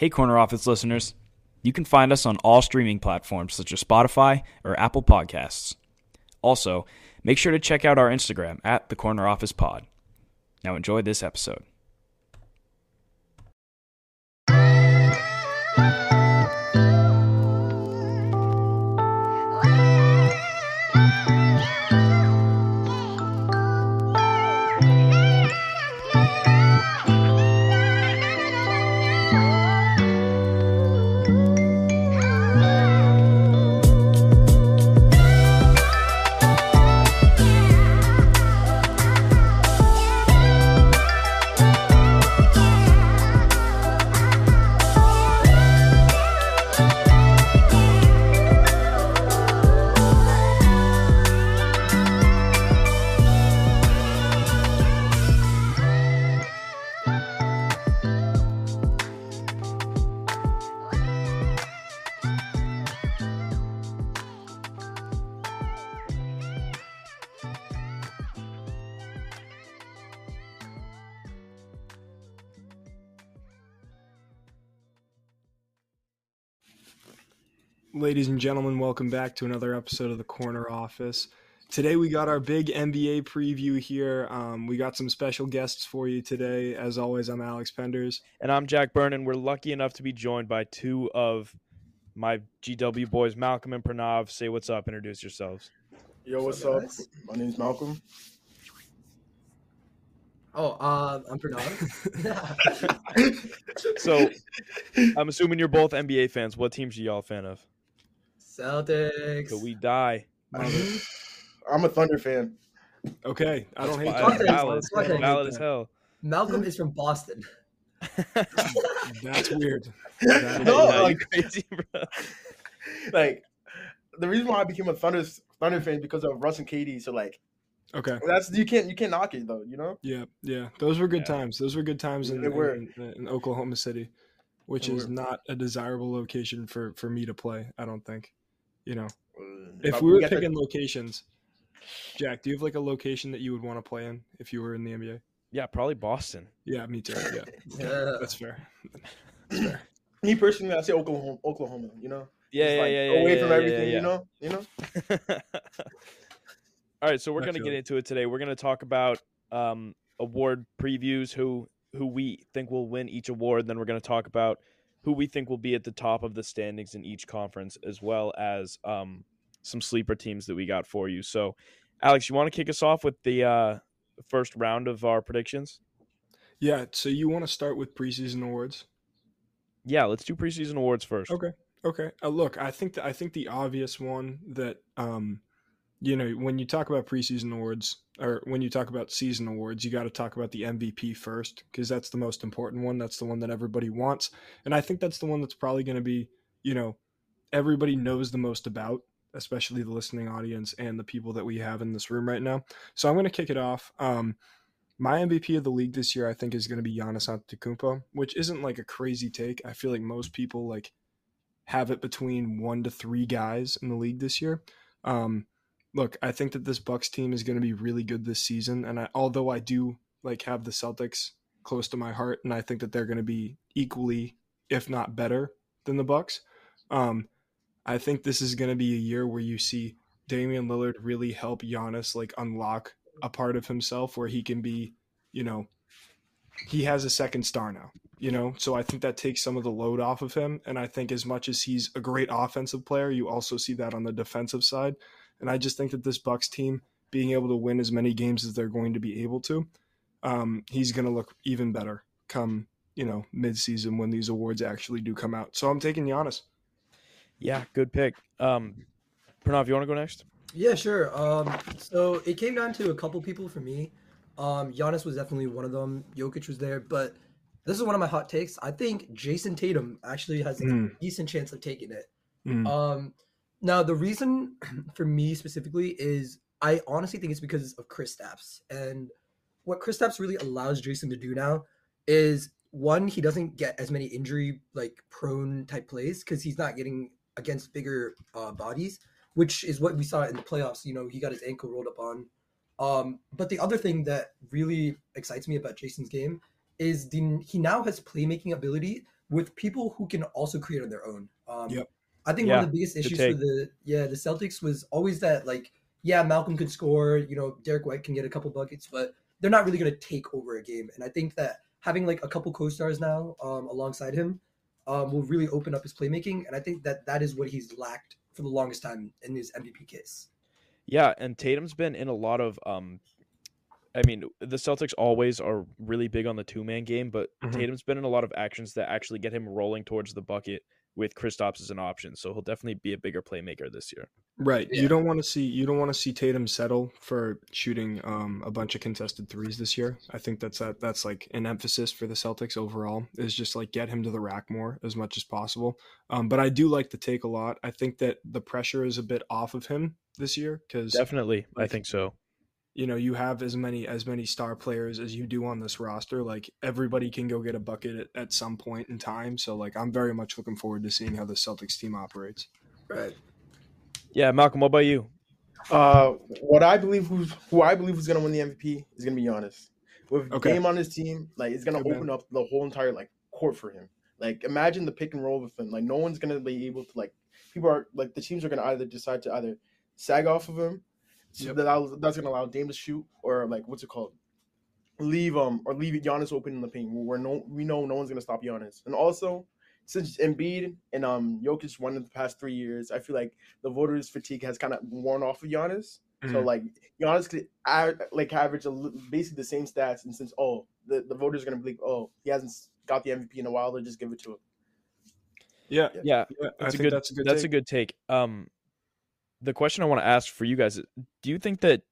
Hey, Corner Office listeners. You can find us on all streaming platforms such as Spotify or Apple Podcasts. Also, make sure to check out our Instagram at the Corner Office Pod. Now, enjoy this episode. Ladies and gentlemen, welcome back to another episode of the Corner Office. Today we got our big NBA preview here. Um, we got some special guests for you today. As always, I'm Alex Penders. And I'm Jack Byrne, and we're lucky enough to be joined by two of my GW boys, Malcolm and Pranav. Say what's up, introduce yourselves. Yo, what's up? My name's Malcolm. Oh, uh, I'm Pranav. So I'm assuming you're both NBA fans. What teams are y'all a fan of? Celtics. Could we die? I'm a Thunder fan. Okay, I don't hate That's Thunder. that. valid. Thunder. That's valid as hell. Malcolm is from Boston. That's weird. That is No, weird. Yeah, you like- crazy, bro. Like the reason why I became a Thunder Thunder fan is because of Russ and KD. So like okay. that's you can't you can't knock it though. You know. Yeah, yeah. Those were good Yeah. times. Those were good times in, They were. in, in Oklahoma City, which They is were. not a desirable location for for me to play. I don't think. You know, Uh, if but we were got the- picking locations, Jack, do you have like a location that you would want to play in if you were in the NBA? Yeah, probably Boston. Yeah, me too. Yeah, Yeah. that's fair. That's fair. me personally, I say Oklahoma. Oklahoma. You know. Yeah, yeah, like, yeah, yeah. Away yeah, from yeah, everything. yeah, You know. You know. All right, so we're I gonna feel get into it today. We're gonna talk about um, award previews, who who we think will win each award. Then we're gonna talk about who we think will be at the top of the standings in each conference, as well as um, some sleeper teams that we got for you. So, Alex, you want to kick us off with the uh, first round of our predictions? Yeah. So you want to start with preseason awards? Yeah, let's do preseason awards first. Okay. Okay. Uh, look, I think that I think the obvious one that um, you know, when you talk about preseason awards or when you talk about season awards, you got to talk about the MVP first because that's the most important one. That's the one that everybody wants, and I think that's the one that's probably going to be, you know, everybody knows the most about, especially the listening audience and the people that we have in this room right now. So I'm going to kick it off. Um, my MVP of the league this year, I think, is going to be Giannis Antetokounmpo, which isn't like a crazy take. I feel like most people like have it between one to three guys in the league this year. Um, look, I think that this Bucks team is going to be really good this season, and I, although I do like have the Celtics close to my heart, and I think that they're going to be equally, if not better, than the Bucks. Um, I think this is going to be a year where you see Damian Lillard really help Giannis like unlock a part of himself where he can be, you know, he has a second star now, you know? So I think that takes some of the load off of him. And I think as much as he's a great offensive player, you also see that on the defensive side. And I just think that this Bucks team being able to win as many games as they're going to be able to, um, he's going to look even better come, you know, mid-season when these awards actually do come out. So I'm taking Giannis. Yeah, good pick. Um, Pranav, you want to go next? Yeah, sure. Um, so it came down to a couple people for me. Um, Giannis was definitely one of them. Jokic was there, but this is one of my hot takes. I think Jayson Tatum actually has a Mm. decent chance of taking it. Mm. Um, now the reason for me specifically is I honestly think it's because of Kristaps and what Kristaps really allows Jayson to do now is one he doesn't get as many injury like prone type plays because he's not getting against bigger uh, bodies, which is what we saw in the playoffs. You know, he got his ankle rolled up on. Um, but the other thing that really excites me about Jayson's game is the he now has playmaking ability with people who can also create on their own. Um, Yep. I think Yeah, one of the biggest issues take. for the yeah the Celtics was always that like yeah Malcolm could score, you know Derrick White can get a couple buckets, but they're not really going to take over a game. And I think that having like a couple co-stars now um, alongside him um, will really open up his playmaking. And I think that that is what he's lacked for the longest time in his MVP case. Yeah, and Tatum's been in a lot of um I mean, the Celtics always are really big on the two man game, but Mhm. Tatum's been in a lot of actions that actually get him rolling towards the bucket with Kristaps as an option. So he'll definitely be a bigger playmaker this year. Right. Yeah. You don't want to see you don't want to see Tatum settle for shooting um, a bunch of contested threes this year. I think that's that that's like an emphasis for the Celtics overall is just like get him to the rack more as much as possible. Um, but I do like the take a lot. I think that the pressure is a bit off of him this year because Definitely. I think so. You know you have as many as many star players as you do on this roster. Like everybody can go get a bucket at, at some point in time. So like I'm very much looking forward to seeing how the Celtics team operates. Right. Yeah, Malcolm, what about you? Uh, what I believe who's who I believe is gonna win the MVP is gonna be Giannis. With Okay. Dame on his team, like it's gonna Good man. open up the whole entire like court for him. Like imagine the pick and roll with him. Like no one's gonna be able to like people are like the teams are gonna either decide to either sag off of him, so Yep. that that's gonna allow Dame to shoot, or like what's it called, leave um or leave Giannis open in the paint where no we know no one's gonna stop Giannis. And also since Embiid and um Jokic won in the past three years, I feel like the voters' fatigue has kind of worn off of Giannis. So Mhm. like Giannis could like average a, basically the same stats, and since oh the, the voters are gonna believe oh he hasn't got the MVP in a while, they'll just give it to him. Yeah, Yeah, yeah, I that's a think good that's a good. that's take. a good take. Um the question I want to ask for you guys is do you think that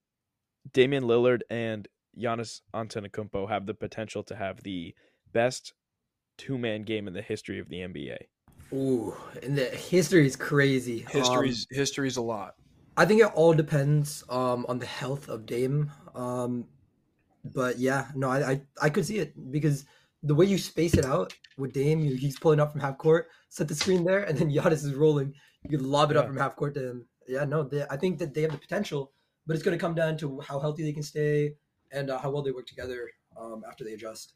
Damian Lillard and Giannis Antetokounmpo have the potential to have the best two-man game in the history of the NBA? Ooh, and the history is crazy. Um, History's history's a lot. I think it all depends um, on the health of Dame. Um, but yeah, no, I, I I could see it because the way you space it out with Dame, you, he's pulling up from half court, set the screen there, and then Giannis is rolling. You can lob it up from half court to him. Yeah, no, they, I think that they have the potential, but it's going to come down to how healthy they can stay and uh, how well they work together um, after they adjust.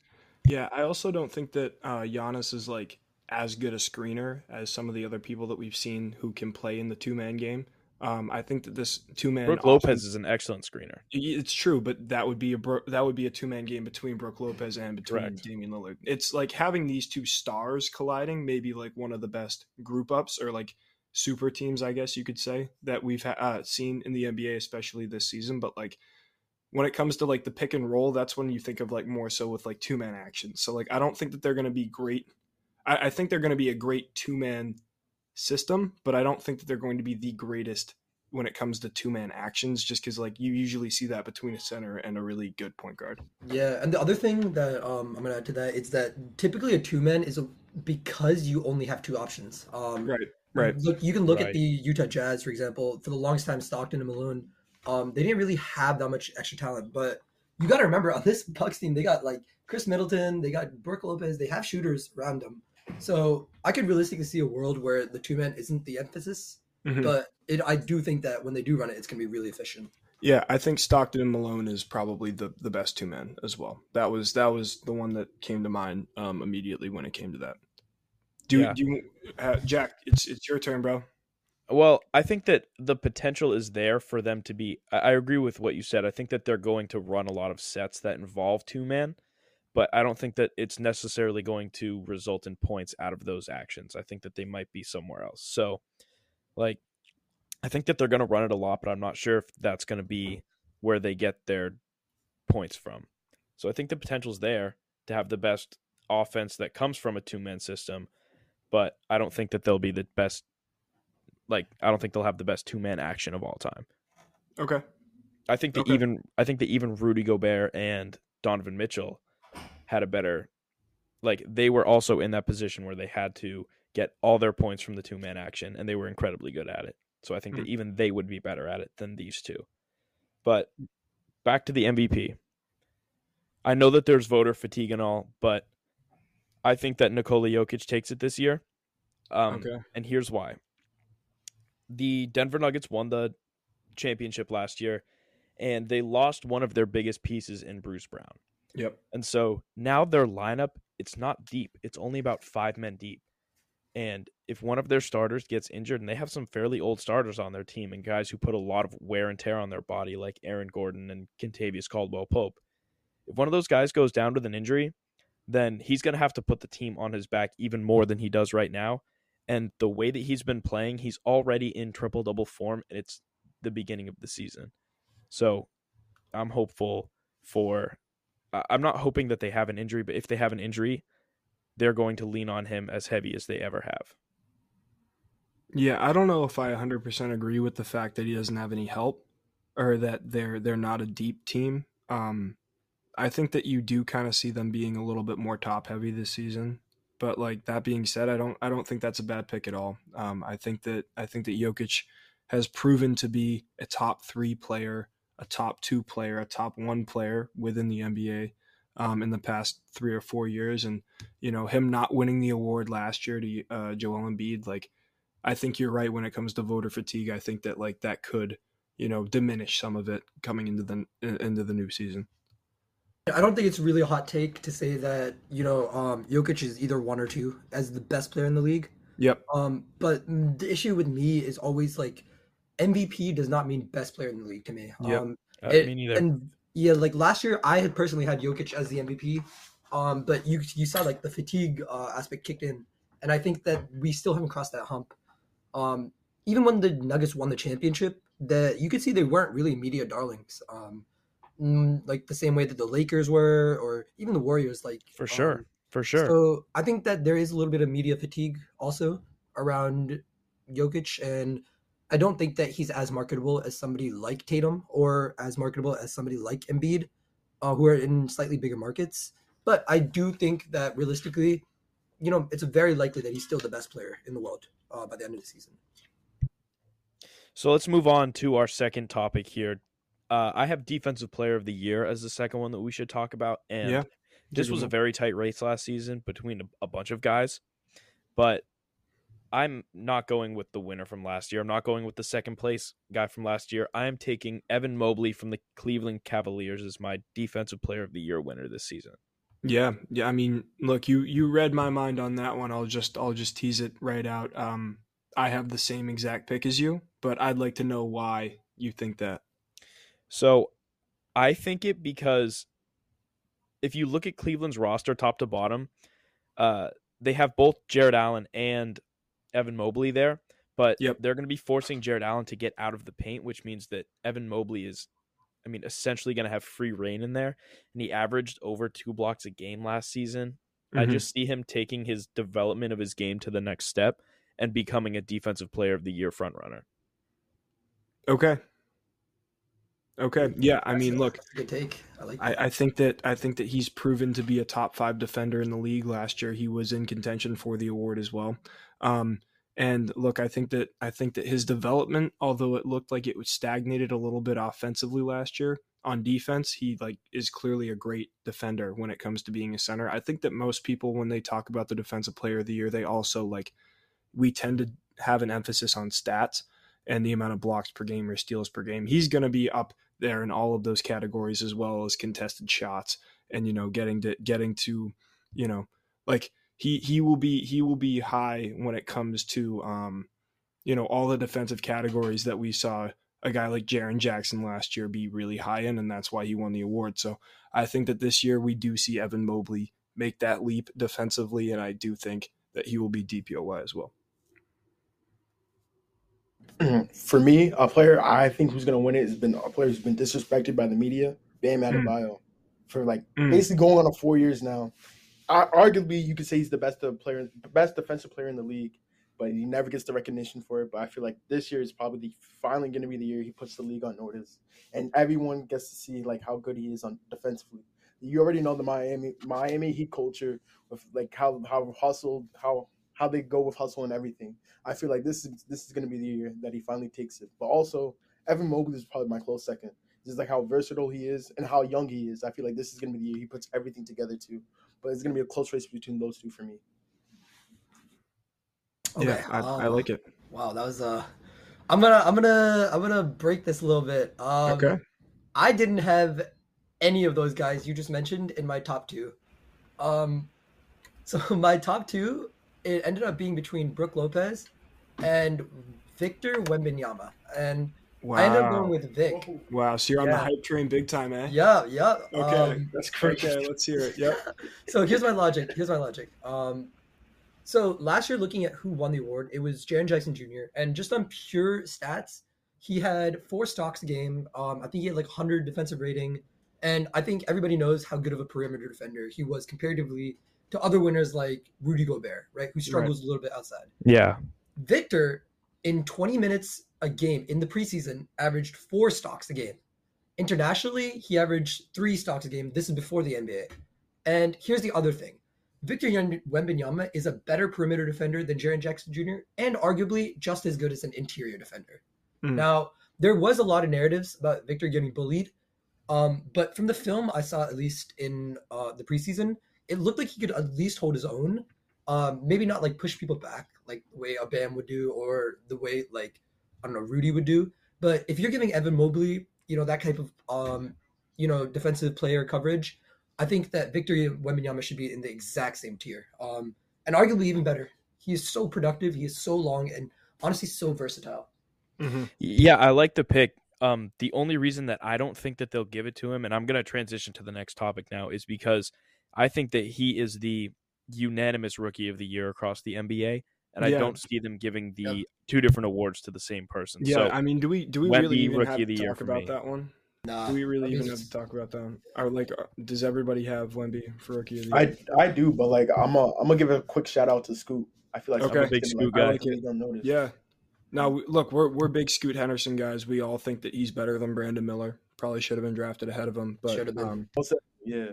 Yeah, I also don't think that uh, Giannis is like as good a screener as some of the other people that we've seen who can play in the two man game. Um, I think that this two man Brook Lopez is an excellent screener. It's true, but that would be a Bro- that would be a two man game between Brook Lopez and between Correct. Damian Lillard. It's like having these two stars colliding, maybe like one of the best group ups or like super teams, I guess you could say that we've ha- uh, seen in the NBA, especially this season. But like when it comes to like the pick and roll, that's when you think of like more so with like two man action. So like I don't think that they're going to be great. I, I think they're going to be a great two man system, but I don't think that they're going to be the greatest when it comes to two man actions, just because like you usually see that between a center and a really good point guard. Yeah, and the other thing that um, I'm gonna add to that is that typically a two man is a, because you only have two options. Um, Right, right. Look, you can look Right. at the Utah Jazz, for example. For the longest time, Stockton and Malone, um, they didn't really have that much extra talent. But you got to remember, on this Bucks team, they got like Khris Middleton, they got Brook Lopez, they have shooters around them. So I could realistically see a world where the two man isn't the emphasis, Mhm. but it, I do think that when they do run it, it's gonna be really efficient. Yeah, I think Stockton and Malone is probably the the best two men as well. That was that was the one that came to mind um, immediately when it came to that. Do, Yeah. do you, uh, Jack? It's it's your turn, bro. Well, I think that the potential is there for them to be. I I agree with what you said. I think that they're going to run a lot of sets that involve two man, but I don't think that it's necessarily going to result in points out of those actions. I think that they might be somewhere else. So, like, I think that they're going to run it a lot, but I'm not sure if that's going to be where they get their points from. So I think the potential's there to have the best offense that comes from a two man system, but I don't think that they'll be the best like I don't think they'll have the best two man action of all time. Okay. I think that Okay. even I think that even Rudy Gobert and Donovan Mitchell had a better like they were also in that position where they had to get all their points from the two man action and they were incredibly good at it. So I think that Hmm. even they would be better at it than these two. But back to the MVP. I know that there's voter fatigue and all, but I think that Nikola Jokic takes it this year. Um, Okay. and here's why. The Denver Nuggets won the championship last year, and they lost one of their biggest pieces in Bruce Brown. Yep. And so now their lineup it's not deep. It's only about five men deep. And if one of their starters gets injured, and they have some fairly old starters on their team and guys who put a lot of wear and tear on their body, like Aaron Gordon and Kentavious Caldwell Pope, if one of those guys goes down with an injury, then he's going to have to put the team on his back even more than he does right now. And the way that he's been playing, he's already in triple double form, and it's the beginning of the season. So I'm hopeful for. I'm not hoping that they have an injury, but if they have an injury, they're going to lean on him as heavy as they ever have. Yeah, I don't know if I 100% agree with the fact that he doesn't have any help or that they're they're not a deep team. Um, I think that you do kind of see them being a little bit more top heavy this season. But like that being said, I don't I don't think that's a bad pick at all. Um, I think that I think that Jokic has proven to be a top three player, a top two player, a top one player within the NBA um, in the past three or four years. And, you know, him not winning the award last year to uh, Joel Embiid, like, I think you're right when it comes to voter fatigue. I think that, like, that could, you know, diminish some of it coming into the into the new season. I don't think it's really a hot take to say that you know um, Jokic is either one or two as the best player in the league. Yep. Um, but the issue with me is always like MVP does not mean best player in the league to me. Yep. Um, Uh, it- me neither. And yeah, like last year, I had personally had Jokic as the MVP. Um, but you you saw like the fatigue uh, aspect kicked in, and I think that we still haven't crossed that hump. Um, even when the Nuggets won the championship, that you could see they weren't really media darlings. Um, like the same way that the Lakers were, or even the Warriors. Like For sure. um, For sure. so I think that there is a little bit of media fatigue also around Jokic, and I don't think that he's as marketable as somebody like Tatum or as marketable as somebody like Embiid, uh, who are in slightly bigger markets. But I do think that realistically, you know, it's very likely that he's still the best player in the world uh, by the end of the season. So let's move on to our second topic here. Uh, I have defensive player of the year as the second one that we should talk about, and Yeah, this was a very tight race last season between a, a bunch of guys. But I'm not going with the winner from last year. I'm not going with the second place guy from last year. I am taking Evan Mobley from the Cleveland Cavaliers as my defensive player of the year winner this season. Yeah, yeah. I mean, look, you you read my mind on that one. I'll just I'll just tease it right out. Um, I have the same exact pick as you, but I'd like to know why you think that. So I think it because if you look at Cleveland's roster top to bottom, uh, they have both Jarrett Allen and Evan Mobley there, but Yep. they're going to be forcing Jarrett Allen to get out of the paint, which means that Evan Mobley is, I mean, essentially going to have free reign in there. And he averaged over two blocks a game last season. I Mhm. just see him taking his development of his game to the next step and becoming a defensive player of the year frontrunner. Okay. Okay. Yeah. I mean, look, good take. I like. that. I, I think that I think that he's proven to be a top five defender in the league. Last year, he was in contention for the award as well. Um, and look, I think that I think that his development, although it looked like it was stagnated a little bit offensively last year, on defense, he like is clearly a great defender when it comes to being a center. I think that most people, when they talk about the defensive player of the year, they also like we tend to have an emphasis on stats and the amount of blocks per game or steals per game. He's going to be up there in all of those categories as well as contested shots and you know getting to getting to you know like he he will be he will be high when it comes to um you know all the defensive categories that we saw a guy like Jaren Jackson last year be really high in and that's why he won the award. So I think that this year we do see Evan Mobley make that leap defensively and I do think that he will be DPOY as well. For me, a player I think who's gonna win it has been a player who's been disrespected by the media, Bam Adebayo, for like Mm. basically going on a four years now. I, arguably, you could say he's the best of player, best defensive player in the league, but he never gets the recognition for it. But I feel like this year is probably the, finally going to be the year he puts the league on notice, and everyone gets to see like how good he is on defensively. You already know the Miami Miami Heat culture with like how how hustled how how they go with hustle and everything. I feel like this is this is going to be the year that he finally takes it. But also, Evan Mobley is probably my close second. Just like how versatile he is and how young he is. I feel like this is going to be the year he puts everything together too. But it's going to be a close race between those two for me. yeah, I, I um, like it. Wow, that was uh I'm gonna I'm gonna I'm gonna break this a little bit. Um Okay. I didn't have any of those guys you just mentioned in my top two. Um So my top two, it ended up being between Brook Lopez and Victor Wembanyama, and Wow. I ended up going with Vic. Wow. So you're on the hype train big time, eh? Yeah, yeah. Okay. um, That's crazy. Okay, let's hear it. Yep. so here's my logic. Here's my logic. Um, so last year, looking at who won the award, it was Jaren Jackson Jr. And just on pure stats, he had four stocks a game. Um, I think he had like 100 defensive rating, and I think everybody knows how good of a perimeter defender he was comparatively to other winners like Rudy Gobert, right? Who struggles a little bit outside. Yeah. Victor, in 20 minutes a game in the preseason, averaged four stocks a game. Internationally, he averaged three stocks a game. This is before the NBA. And here's the other thing Victor Wembanyama is a better perimeter defender than Jaren Jackson Jr., and arguably just as good as an interior defender. Mhm. Now, there was a lot of narratives about Victor getting bullied. Um, but from the film I saw, at least in uh, the preseason, it looked like he could at least hold his own um, maybe not like push people back like the way a Bam would do or the way like I don't know Rudy would do. But if you're giving Evan Mobley, you know that type of um, you know defensive player coverage, I think that Victor Wembanyama should be in the exact same tier, um, and arguably even better. He is so productive. He is so long and honestly so versatile. Mhm. Yeah, I like the pick. Um, the only reason that I don't think that they'll give it to him, and I'm going to transition to the next topic now, is because I think that he is the unanimous rookie of the year across the NBA, and I don't see them giving the two different awards to the same person. Yeah, so I mean, do we do we Wemby, really even Rookie have to talk about me. that one? Nah, Do we really I mean, even have to talk about that? Or like, uh, does everybody have Wemby for rookie of the year? I I do, but like I'm a, I'm gonna give a quick shout out to Scoot. I feel like Okay. somebody's Big gonna, Scoot like, guy. I like it. Don't notice. Yeah. Now, we- look, we're we're big Scoot Henderson guys. We all think that he's better than Brandon Miller. Probably should have been drafted ahead of him, but Should have been. um, yeah.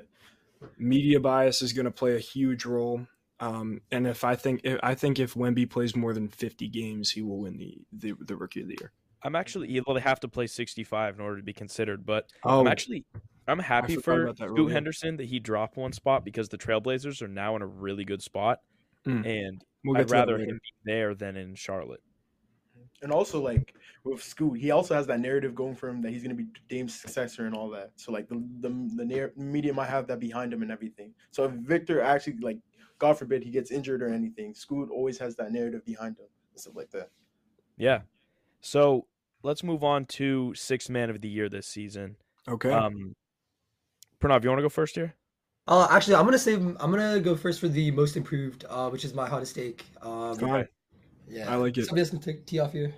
Media bias is going to play a huge role. Um, and if I think if, I think if Wemby plays more than fifty games, he will win the the, the rookie of the year. I'm actually well, they have to play 65 in order to be considered, but Oh, I'm actually I'm happy for Scoot. Henderson that he dropped one spot because the Trailblazers are now in a really good spot, Mm. and we'll I'd rather him be there than in Charlotte. And also like with Scoot, he also has that narrative going for him that he's gonna be Dame's successor and all that. So like the the the narr- media might have that behind him and everything. So if Victor actually like God forbid he gets injured or anything, Scoot always has that narrative behind him and stuff like that. Yeah. So let's move on to sixth man of the year this season. Okay. Um, Pranav, you want to go first here? Uh, actually, I'm gonna say I'm gonna go first for the most improved, uh, which is my hottest take. Um, Fine. Yeah, I like it. Somebody else can take tee off here.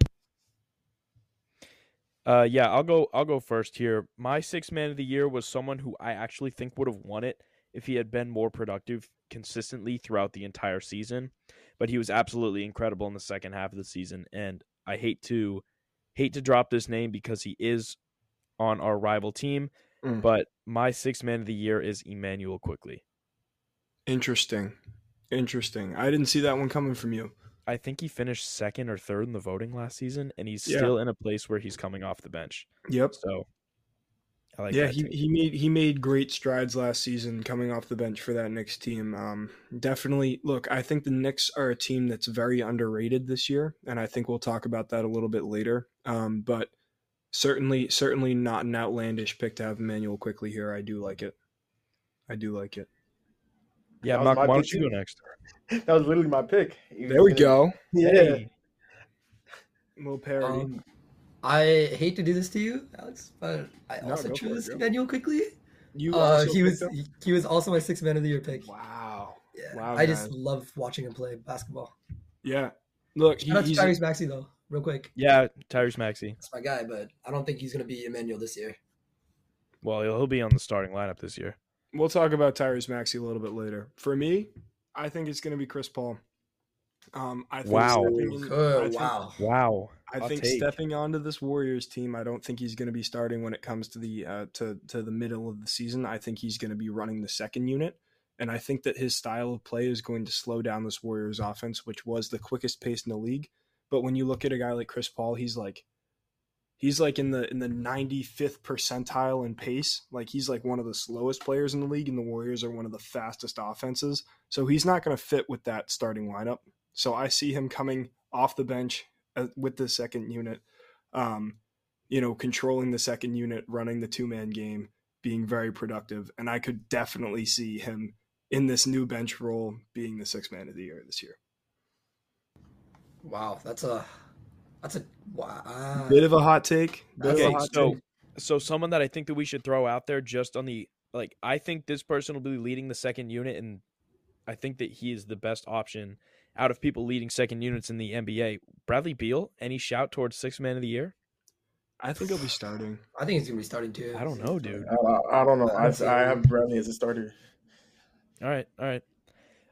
Uh, yeah, I'll go. I'll go first here. My sixth man of the year was someone who I actually think would have won it if he had been more productive consistently throughout the entire season. But he was absolutely incredible in the second half of the season, and I hate to hate to drop this name because he is on our rival team. Mm. But my sixth man of the year is Immanuel Quickley. Interesting. Interesting. I didn't see that one coming from you. I think he finished second or third in the voting last season, and he's Yeah. still in a place where he's coming off the bench. Yep. So, I like yeah, that he, he made he made great strides last season coming off the bench for that Knicks team. Um, definitely, look, I think the Knicks are a team that's very underrated this year, and I think we'll talk about that a little bit later. Um, but certainly, certainly not an outlandish pick to have Immanuel Quickley here. I do like it. I do like it. Yeah, That was Mark, my why don't you go next? That was literally my pick. There we go. Yeah. Hey. little parody. Um, I hate to do this to you, Alex, but I No, also go for it, chose. Immanuel Quickley. you Uh, also he was him? he, he was also my sixth man of the year pick. Wow. Yeah, Wow, I just guys. love watching him play basketball. Yeah. Look, he, out to he's Tyrese Maxey though, real quick. Yeah, Tyrese Maxey. That's my guy, but I don't think he's gonna be Emmanuel this year. Well, he'll, he'll be on the starting lineup this year. We'll talk about Tyrese Maxey a little bit later. For me, I think it's going to be Chris Paul. Um, I think Wow. stepping in- I think- wow. Wow. I Hot think take. stepping onto this Warriors team, I don't think he's going to be starting when it comes to the uh, to to the middle of the season. I think he's going to be running the second unit, and I think that his style of play is going to slow down this Warriors offense, which was the quickest pace in the league. But when you look at a guy like Chris Paul, he's like he's like in the in the 95th percentile in pace. Like he's like one of the slowest players in the league, and the Warriors are one of the fastest offenses. So he's not going to fit with that starting lineup. So I see him coming off the bench uh, with the second unit, um, you know, controlling the second unit, running the two man game, being very productive, and I could definitely see him in this new bench role, being the sixth man of the year this year. Wow, that's a that's a wow. Bit of a hot take. Bit Okay, of a hot so take. so someone that I think that we should throw out there just on the like I think this person will be leading the second unit and I think that he is the best option out of people leading second units in the NBA. Bradley Beal, any shout towards six man of the year? I think he'll be starting. I think he's gonna be starting too. I don't know, dude. I, I- I don't know. I, I have Bradley as a starter. All right, all right.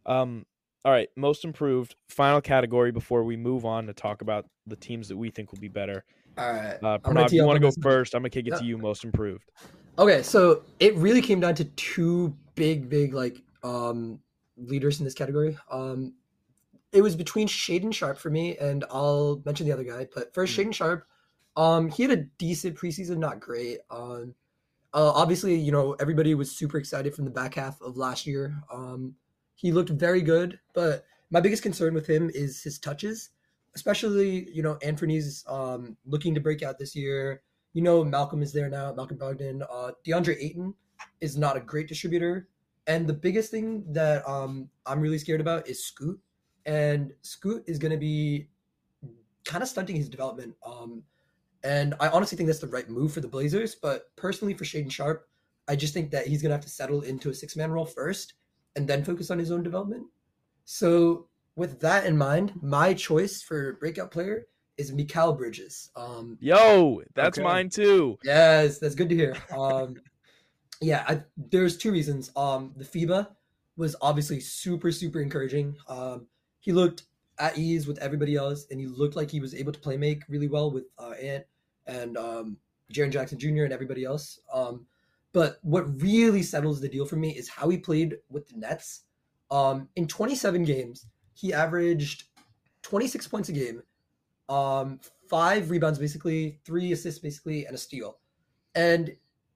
Um all right, most improved final category before we move on to talk about the teams that we think will be better. All right. Uh Pranav, you want to go first? I'm to kick it to you most improved. Okay, so it really came down to two big, big like um leaders in this category. Um it was between Shaedon Sharpe for me, and I'll mention the other guy. But first, Hmm. Shaedon Sharpe, um, he had a decent preseason, not great. Um, uh, obviously, you know everybody was super excited from the back half of last year. Um, he looked very good, but my biggest concern with him is his touches, especially you know Anthony's um looking to break out this year. You know Malcolm is there now, Malcolm Brogdon. Uh, DeAndre Ayton is not a great distributor, and the biggest thing that um I'm really scared about is Scoot and Scoot is going to be kind of stunting his development. Um, and I honestly think that's the right move for the Blazers. But personally, for Shaedon Sharpe, I just think that he's going to have to settle into a six man role first and then focus on his own development. So, with that in mind, my choice for breakout player is Mikal Bridges. Um, Yo, that's Okay. mine too. Yes, that's good to hear. Um, yeah, I, there's two reasons. Um, the FIBA was obviously super, super encouraging. Um, he looked at ease with everybody else, and he looked like he was able to play make really well with uh, Ant and um, Jaren Jackson Jr. and everybody else. Um, but what really settles the deal for me is how he played with the Nets. Um, in 27 games, he averaged 26 points a game, um, five rebounds basically, three assists basically, and a steal. And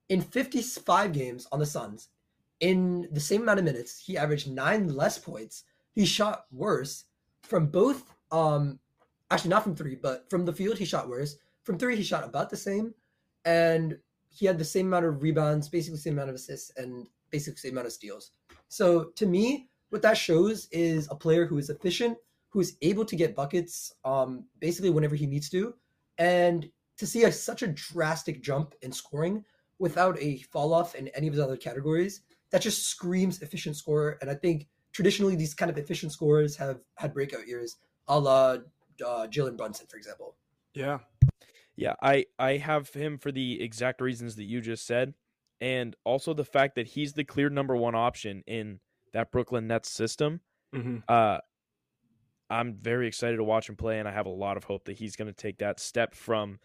in 55 games on the Suns, in the same amount of minutes, he averaged nine less points. He shot worse from both, um, actually not from three, but from the field he shot worse. From three he shot about the same, and he had the same amount of rebounds, basically the same amount of assists, and basically the same amount of steals. So to me, what that shows is a player who is efficient, who is able to get buckets, um, basically whenever he needs to, and to see a, such a drastic jump in scoring without a fall off in any of his other categories, that just screams efficient scorer. And I think traditionally these kind of efficient scorers have had breakout years, a la uh, Jalen Brunson, for example. Yeah. Yeah, I I have him for the exact reasons that you just said, and also the fact that he's the clear number one option in that Brooklyn Nets system. hmm Uh, I'm very excited to watch him play, and I have a lot of hope that he's going to take that step from,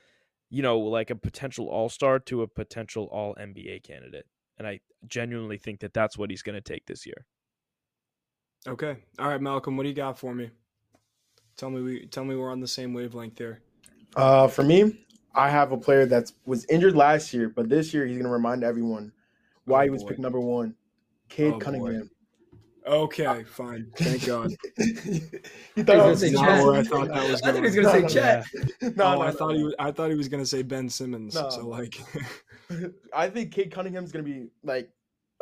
you know, like a potential All Star to a potential All NBA candidate. And I genuinely think that that's what he's going to take this year. Okay. All right, Malcolm. What do you got for me? Tell me we tell me we're on the same wavelength here. Uh, for me, I have a player that was injured last year, but this year he's going to remind everyone why Oh, he was boy. picked number one. Cade Oh, boy. Cunningham. Okay, fine. Thank God. you I I was gonna say not Chet. I thought that was I thought he was going. gonna No, say no, Chet. no, no, I thought he was, I thought he was gonna say Ben Simmons. No. So like, I think Cade Cunningham's gonna be like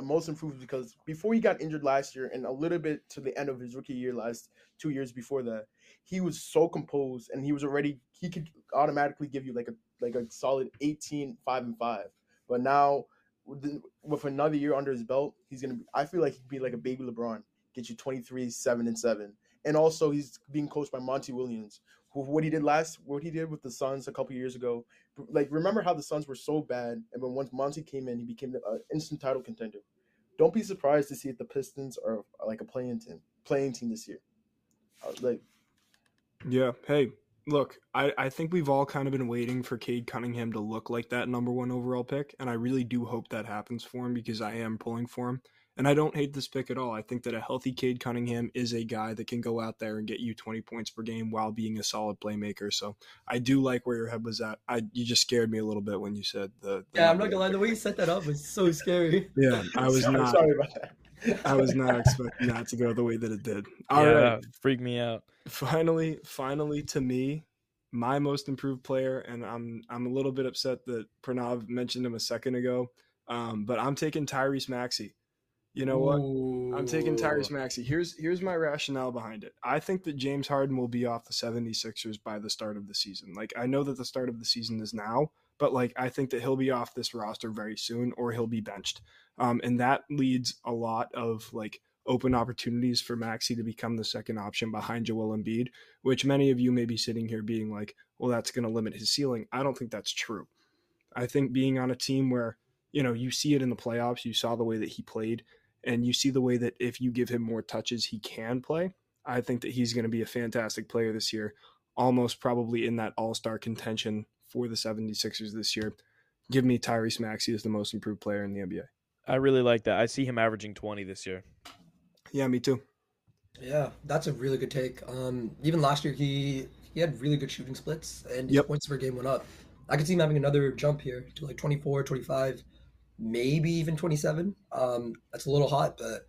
a most improved because before he got injured last year and a little bit to the end of his rookie year last two years before that, he was so composed and he was already he could automatically give you like a like a solid 18, 5 and 5. But now with, another year under his belt, he's gonna be I feel like he'd be like a baby LeBron, get you 23, 7 and 7. And also he's being coached by Monty Williams, who what he did last what he did with the Suns a couple years ago like remember how the Suns were so bad, and when once Monty came in, he became an instant title contender. Don't be surprised to see if the Pistons are, are like a play-in team, play-in team this year. Uh, Like yeah. Hey, look, I I think we've all kind of been waiting for Cade Cunningham to look like that number one overall pick, and I really do hope that happens for him because I am pulling for him. And I don't hate this pick at all. I think that a healthy Cade Cunningham is a guy that can go out there and get you 20 points per game while being a solid playmaker. So I do like where your head was at. I you just scared me a little bit when you said the. the Yeah, I'm not gonna lie. The way you set that up was so scary. Yeah, I was not. sorry about that. I was not expecting that to go the way that it did. All right, yeah, freak me out. finally, finally, to me, my most improved player, and I'm I'm a little bit upset that Pranav mentioned him a second ago, um, but I'm taking Tyrese Maxey. You know what? I'm taking Tyrese Maxey. Here's here's my rationale behind it. I think that James Harden will be off the 76ers by the start of the season. Like I know that the start of the season is now, but like I think that he'll be off this roster very soon or he'll be benched. Um, and that leads a lot of like open opportunities for Maxey to become the second option behind Joel Embiid, which many of you may be sitting here being like, well, that's going to limit his ceiling. I don't think that's true. I think being on a team where, you know, you see it in the playoffs, you saw the way that he played and you see the way that if you give him more touches, he can play. I think that he's going to be a fantastic player this year, almost probably in that all star contention for the 76ers this year. Give me Tyrese Maxey as the most improved player in the NBA. I really like that. I see him averaging 20 this year. Yeah, me too. Yeah, that's a really good take. Um, even last year, he he had really good shooting splits, and his Yep. points per game went up. I could see him having another jump here to like 24, 25, maybe even 27. Um, that's a little hot, but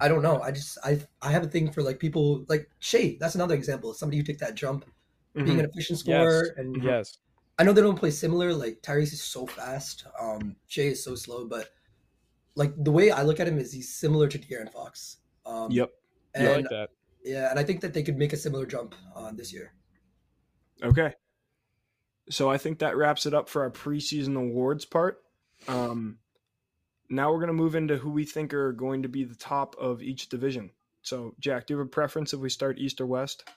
I don't know. I just I I have a thing for like people like Shai. That's another example. Somebody who take that jump, being Mhm. an efficient scorer, Yes. and Yes. I know they don't play similar. Like Tyrese is so fast. Um, Shai is so slow, but like the way I look at him is he's similar to De'Aaron Fox. Um, Yep. And I like that. yeah, and I think that they could make a similar jump uh, this year. Okay. So I think that wraps it up for our preseason awards part. Um, now we're going to move into who we think are going to be the top of each division. So, Jack, do you have a preference if we start East or West?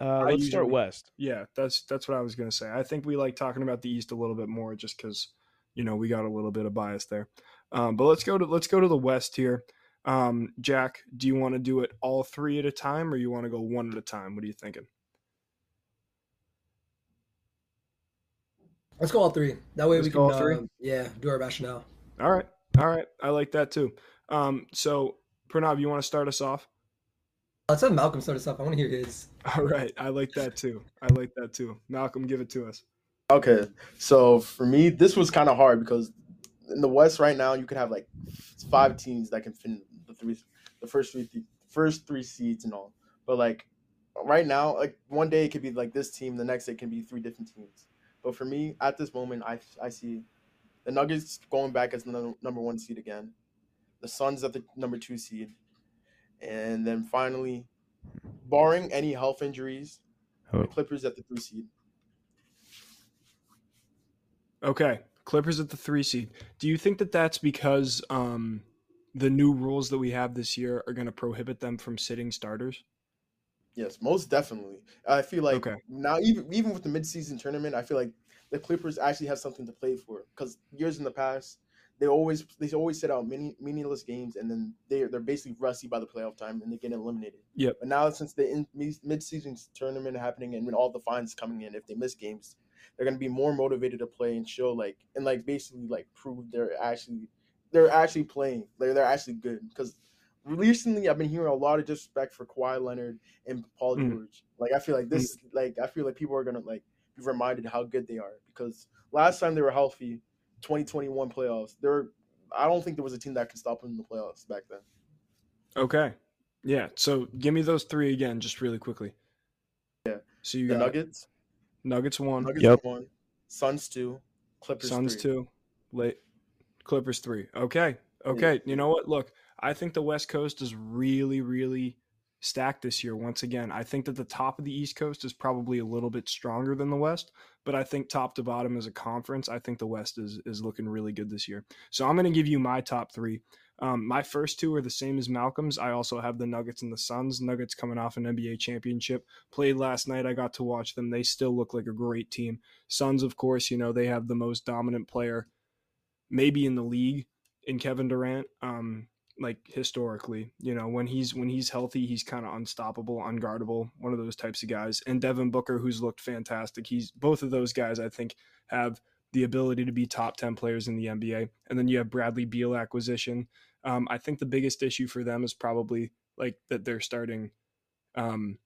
Uh, let's start West. Yeah, that's that's what I was going to say. I think we like talking about the East a little bit more, just because you know we got a little bit of bias there. Um, but let's go to let's go to the West here. Um, Jack, do you want to do it all three at a time, or you want to go one at a time? What are you thinking? Let's go all three. That way Let's we can, all three? uh, yeah, do our rationale. All right, all right, I like that too. Um, so Pranav, you want to start us off? Oh, Let's have Malcolm start us off. I want to hear his. All right, I like that too. I like that too. Malcolm, give it to us. Okay, so for me, this was kind of hard because in the West right now, you could have like five teams that can fin the three, the first three, first three seeds and all. But like right now, like one day it could be like this team, the next day it can be three different teams. But for me, at this moment, I I see the Nuggets going back as the number one seed again, the Suns at the number two seed, and then finally, barring any health injuries, Oh. the Clippers at the three seed. Okay, Clippers at the three seed. Do you think that that's because um, the new rules that we have this year are going to prohibit them from sitting starters? Yes, most definitely. I feel like Okay. now, even even with the midseason tournament, I feel like the Clippers actually have something to play for. Because years in the past, they always they always set out many meaningless games, and then they they're basically rusty by the playoff time, and they get eliminated. Yep. But now since the in, midseason tournament happening, and when all the fines coming in, if they miss games, they're gonna be more motivated to play and show like and like basically like prove they're actually they're actually playing. They're they're actually good because. Recently, I've been hearing a lot of disrespect for Kawhi Leonard and Paul Mm. George. Like I feel like this, like I feel like people are gonna like be reminded how good they are because last time they were healthy, 2021 playoffs, there were, I don't think there was a team that could stop them in the playoffs back then. Okay, yeah. So give me those three again, just really quickly. Yeah. So you The got Nuggets, Nuggets one, Nuggets Yep. one, Suns two, Clippers Suns three. two, late Clippers three. Okay, okay. You know what? Look, I think the West Coast is really, really stacked this year. Once again, I think that the top of the East Coast is probably a little bit stronger than the West, but I think top to bottom as a conference, I think the West is is looking really good this year. So I'm going to give you my top three. Um, my first two are the same as Malcolm's. I also have the Nuggets and the Suns. Nuggets coming off an NBA championship. Played last night. I got to watch them. They still look like a great team. Suns, of course, you know, they have the most dominant player maybe in the league in Kevin Durant. Um, like historically, you know, when he's when he's healthy, he's kind of unstoppable, unguardable, one of those types of guys. And Devin Booker, who's looked fantastic. He's both of those guys, I think, have the ability to be top 10 players in the NBA. And then you have Bradley Beal acquisition. Um, I think the biggest issue for them is probably like that they're starting um,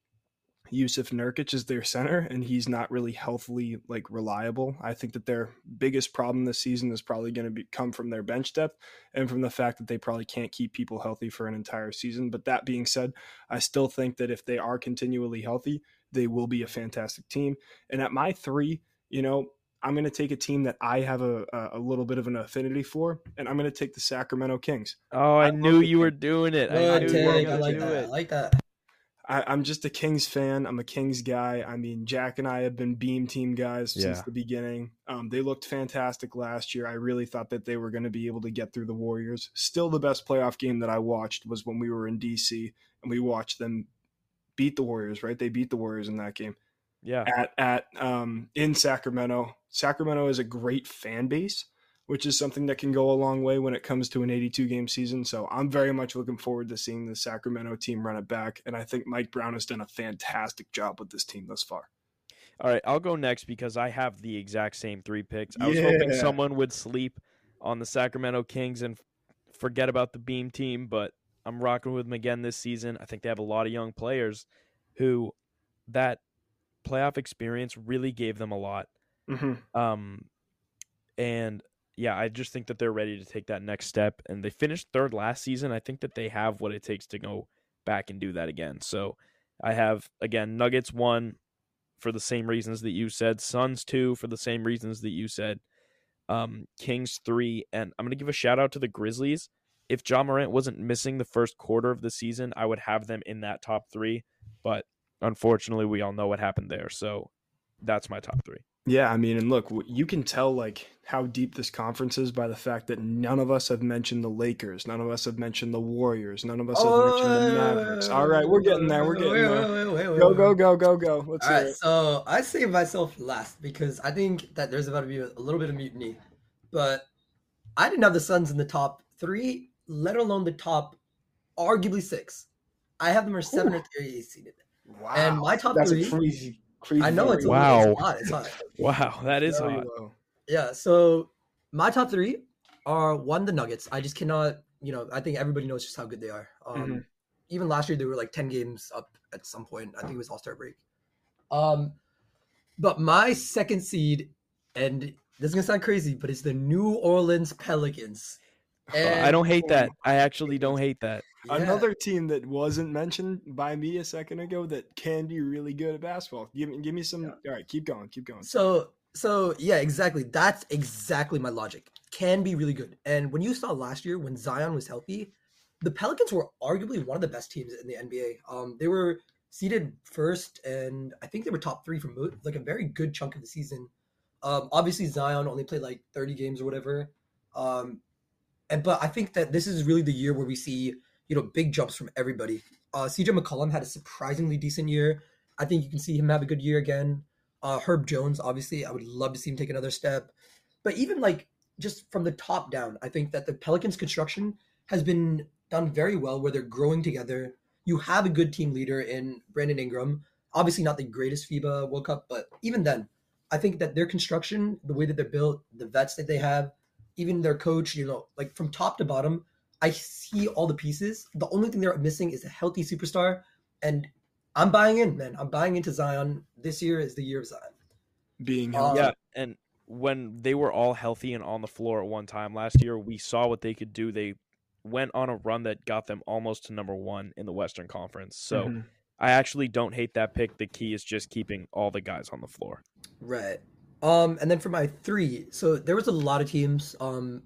Jusuf Nurkic is their center, and he's not really healthily like reliable. I think that their biggest problem this season is probably going to come from their bench depth and from the fact that they probably can't keep people healthy for an entire season. But that being said, I still think that if they are continually healthy, they will be a fantastic team. And at my three, you know, I'm going to take a team that I have a, a, a little bit of an affinity for, and I'm going to take the Sacramento Kings. Oh, I, I knew love the you were doing it. I Good knew you were. I gonna like do that. I like that. I, I'm just a Kings fan. I'm a Kings guy. I mean, Jack and I have been Beam Team guys since Yeah. the beginning. Um, they looked fantastic last year. I really thought that they were going to be able to get through the Warriors. Still, the best playoff game that I watched was when we were in DC and we watched them beat the Warriors. Right? They beat the Warriors in that game Yeah. at at um, in Sacramento. Sacramento is a great fan base, which is something that can go a long way when it comes to an 82 game season. So I'm very much looking forward to seeing the Sacramento team run it back, and I think Mike Brown has done a fantastic job with this team thus far. All right, I'll go next because I have the exact same three picks. I was hoping someone would sleep on the Sacramento Kings and forget about the Beam team, but I'm rocking with them again this season. I think they have a lot of young players who that playoff experience really gave them a lot. Mm-hmm. Um, and yeah, I just think that they're ready to take that next step. And they finished third last season. I think that they have what it takes to go back and do that again. So I have again Nuggets one for the same reasons that you said, Suns two for the same reasons that you said, um, Kings three, and I'm gonna give a shout out to the Grizzlies. If Ja Morant wasn't missing the first quarter of the season, I would have them in that top three. But unfortunately, we all know what happened there. So that's my top three. Yeah, I mean, and look, you can tell like how deep this conference is by the fact that none of us have mentioned the Lakers, none of us have mentioned the Warriors, none of us have mentioned the Mavericks. All right, we're getting there. We're getting Wait, there. wait, wait, wait, Go, wait, go, go, go, go. Let's All hear it. so I saved myself last because I think that there's about to be a, little bit of mutiny, but I didn't have the Suns in the top three, let alone the top, arguably six. I have them as seven or three seated. Wow, And my top that's three- a crazy, crazy. I know it's a Wow. little, it's hot. It's hot. Wow, that is very hot. Yeah, so my top three are one the Nuggets. I just cannot, you know, I think everybody knows just how good they are. Um, Mhm. Even last year, they were like ten games up at some point. I think it was All Star break. Um, but my second seed, and this is gonna sound crazy, but it's the New Orleans Pelicans. I don't hate that. I actually don't hate that. Yeah. Another team that wasn't mentioned by me a second ago that can be really good at basketball. Give me, give me some. All right, keep going, keep going. So so yeah, exactly. That's exactly my logic. Can be really good. And when you saw last year when Zion was healthy, the Pelicans were arguably one of the best teams in the NBA. Um, they were seeded first, and I think they were top three for mo- like a very good chunk of the season. Um, obviously Zion only played like 30 games or whatever. Um, and but I think that this is really the year where we see you know big jumps from everybody. Uh, CJ McCollum had a surprisingly decent year. I think you can see him have a good year again. Uh, Herb Jones, obviously, I would love to see him take another step. But even like just from the top down, I think that the Pelicans construction has been done very well where they're growing together. You have a good team leader in Brandon Ingram. Obviously, not the greatest FIBA World Cup, but even then, I think that their construction, the way that they're built, the vets that they have, even their coach, you know, like from top to bottom, I see all the pieces. The only thing they're missing is a healthy superstar. And I'm buying in, man. I'm buying into Zion. This year is the year of Zion. Being Uh, healthy. Yeah, and when they were all healthy and on the floor at one time last year, we saw what they could do. They went on a run that got them almost to number one in the Western Conference. So Mhm. I actually don't hate that pick. The key is just keeping all the guys on the floor. Right. Um, and then for my three, so there was a lot of teams. Um,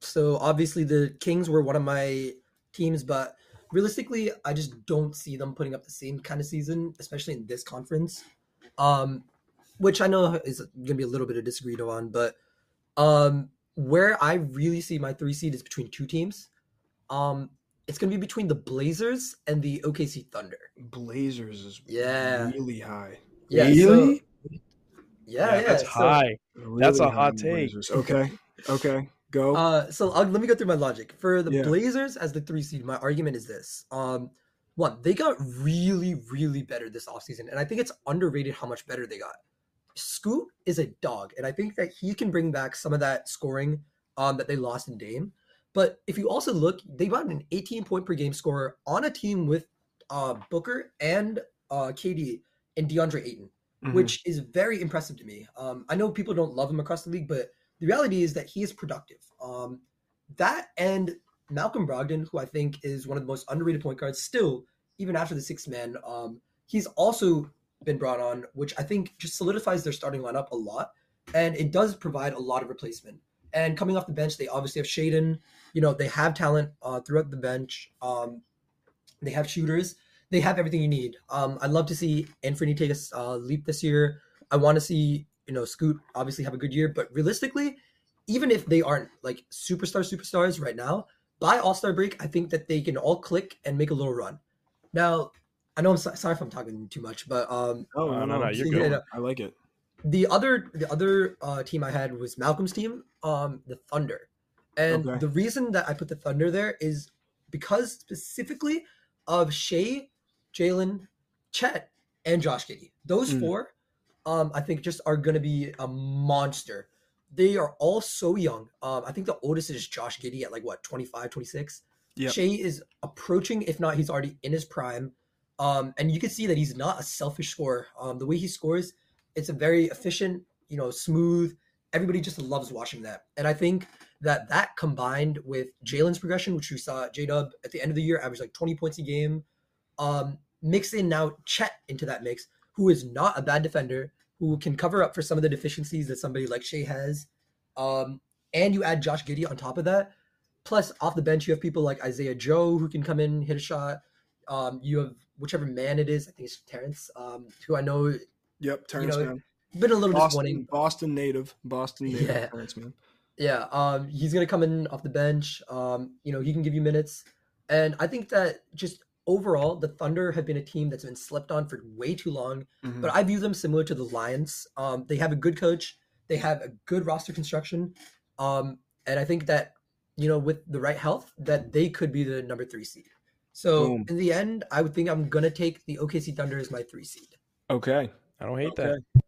so obviously the Kings were one of my teams, but realistically, I just don't see them putting up the same kind of season, especially in this conference. Um, which I know is gonna be a little bit of disagreement on, but um, where I really see my three seed is between two teams. Um, it's gonna be between the Blazers and the OKC Thunder. Blazers is Yeah. really high. Yeah, so- really? Yeah, yeah. that's so- high. Really That's a high hot take. Blazers. Okay, okay, go. Uh, so I'll, let me go through my logic for the Yeah. Blazers as the three seed. My argument is this: um, one, they got really, really better this offseason, and I think it's underrated how much better they got. Scoot is a dog, and I think that he can bring back some of that scoring um, that they lost in Dame. But if you also look, they got an 18 point per game scorer on a team with uh, Booker and uh, KD and DeAndre Ayton Mhm. which is very impressive to me. Um, I know people don't love him across the league, but the reality is that he is productive. Um, that and Malcolm Brogdon, who I think is one of the most underrated point guards, still even after the six man, um, he's also been brought on, which I think just solidifies their starting lineup a lot. and it does provide a lot of replacement. And coming off the bench, they obviously have Shaedon. You know, they have talent uh, throughout the bench. Um, they have shooters. They have everything you need. Um, I'd love to see Anthony take a uh, leap this year. I want to see you know Scoot obviously have a good year, but realistically, even if they aren't like superstar superstars right now, by All Star break, I think that they can all click and make a little run. Now, I know I'm so- sorry if I'm talking too much, but um, Oh no, no, no, no, you're good. I like it. the other the other uh, team I had was Malcolm's team, um, the Thunder, and Okay. the reason that I put the Thunder there is because specifically of Shai, Jalen, Chet, and Josh Giddey. Those Mm. four, um, I think just are going to be a monster. They are all so young. Um, I think the oldest is Josh Giddey at like what 25, 26. Yep. Shai is approaching, if not, he's already in his prime. Um, and you can see that he's not a selfish scorer. Um, the way he scores, it's a very efficient, you know, smooth. Everybody just loves watching that. And I think that that combined with Jalen's progression, which we saw J Dub at the end of the year average like 20 points a game, um, mix in now Chet into that mix, who is not a bad defender, who can cover up for some of the deficiencies that somebody like Shai has. Um, and you add Josh Giddey on top of that. Plus, off the bench, you have people like Isaiah Joe who can come in, hit a shot. Um, you have whichever man it is, I think it's Terance, um, who I know Yep, Terance know, man. been a little Boston, disappointing. Boston native, Boston native, Yeah. Terance Mann. Yeah, um, he's gonna come in off the bench. Um, you know, he can give you minutes, and I think that just overall, the Thunder have been a team that's been slept on for way too long. Mhm. But I view them similar to the Lions. Um, they have a good coach, they have a good roster construction, um, and I think that you know, with the right health, that they could be the number three seed. So Boom. in the end, I would think I'm gonna take the OKC Thunder as my three seed. Okay, I don't hate okay. that.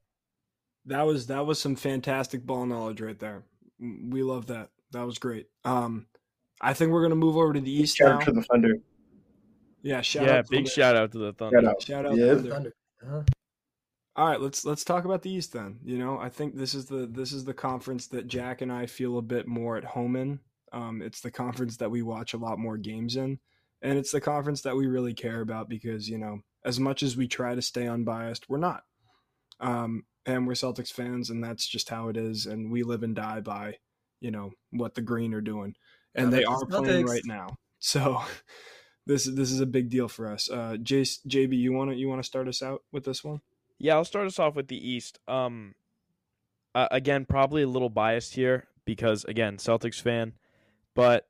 That was that was some fantastic ball knowledge right there. We love that. That was great. Um, I think we're gonna move over to the East Shout now. out to the Thunder. Yeah, shout yeah, out big Thunder. shout out to the Thunder. Shout out. Shout out Yeah. Thunder. Thunder. Uh-huh. All right, let's let's talk about the East then. You know, I think this is the this is the conference that Jack and I feel a bit more at home in. Um, it's the conference that we watch a lot more games in, and it's the conference that we really care about because you know, as much as we try to stay unbiased, we're not. Um, and we're Celtics fans, and that's just how it is. And we live and die by, you know, what the Green are doing, and Shout they are to playing right now. So. This, this is a big deal for us. Uh, Jace, JB, you want to you want to start us out with this one? Yeah, I'll start us off with the East. Um, uh, again, probably a little biased here because again, Celtics fan, but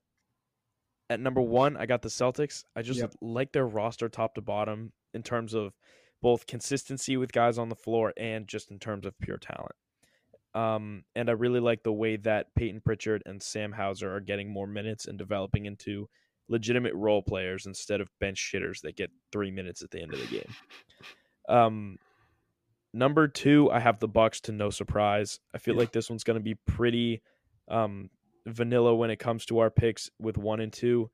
at number one, I got the Celtics. I just Yep. like their roster top to bottom in terms of both consistency with guys on the floor and just in terms of pure talent. Um, and I really like the way that Peyton Pritchard and Sam Hauser are getting more minutes and developing into legitimate role players instead of bench shitters that get three minutes at the end of the game. Um, number two, I have the Bucks to no surprise. I feel Yeah. like this one's going to be pretty um, vanilla when it comes to our picks with one and two,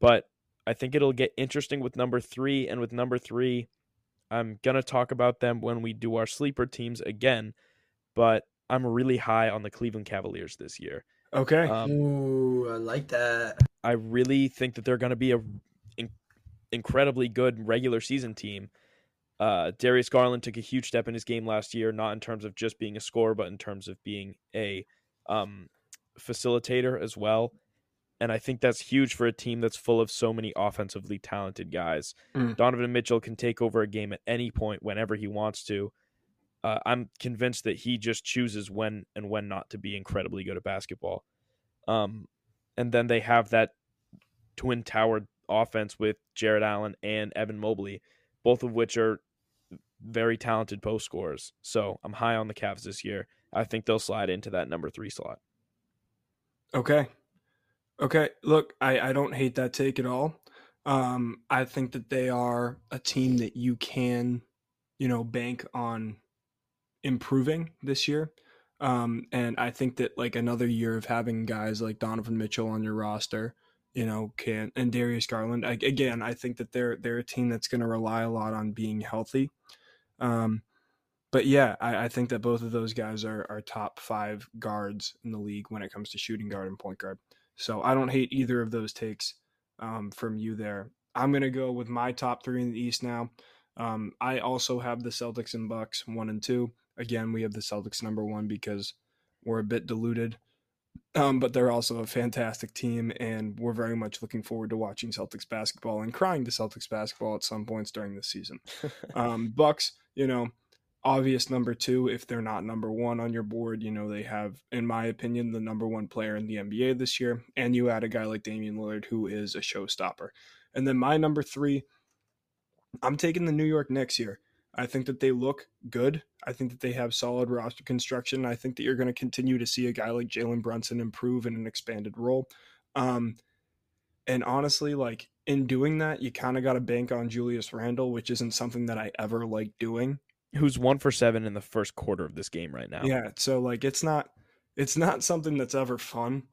but I think it'll get interesting with number three. And with number three, I'm gonna talk about them when we do our sleeper teams again, but I'm really high on the Cleveland Cavaliers this year. Okay. Um, Ooh, I like that. I really think that they're going to be a in- incredibly good regular season team. Uh, Darius Garland took a huge step in his game last year, not in terms of just being a scorer, but in terms of being a um, facilitator as well. And I think that's huge for a team that's full of so many offensively talented guys. Mm. Donovan Mitchell can take over a game at any point whenever he wants to. Uh, I'm convinced that he just chooses when and when not to be incredibly good at basketball. Um, and then they have that twin tower offense with Jarrett Allen and Evan Mobley, both of which are very talented post scorers. So I'm high on the Cavs this year. I think they'll slide into that number three slot. Okay. Okay. Look, I, I don't hate that take at all. Um, I think that they are a team that you can, you know, bank on improving this year. Um, and I think that like another year of having guys like Donovan Mitchell on your roster, you know, can and Darius Garland. I, again, I think that they're they're a team that's going to rely a lot on being healthy. Um, but yeah, I, I think that both of those guys are are top five guards in the league when it comes to shooting guard and point guard. So I don't hate either of those takes um, from you there. I'm gonna go with my top three in the East now. Um, I also have the Celtics and Bucks one and two. Again, we have the Celtics number one because we're a bit diluted. Um, but they're also a fantastic team, and we're very much looking forward to watching Celtics basketball and crying to Celtics basketball at some points during the season. Um, Bucks, you know, obvious number two if they're not number one on your board. You know, they have, in my opinion, the number one player in the NBA this year, and you add a guy like Damian Lillard who is a showstopper. And then my number three, I'm taking the New York Knicks here. I think that they look good. I think that they have solid roster construction. I think that you're going to continue to see a guy like Jalen Brunson improve in an expanded role. Um, and honestly, like in doing that, you kind of got to bank on Julius Randle, which isn't something that I ever like doing. Who's one for seven in the first quarter of this game right now? Yeah, so like it's not it's not something that's ever fun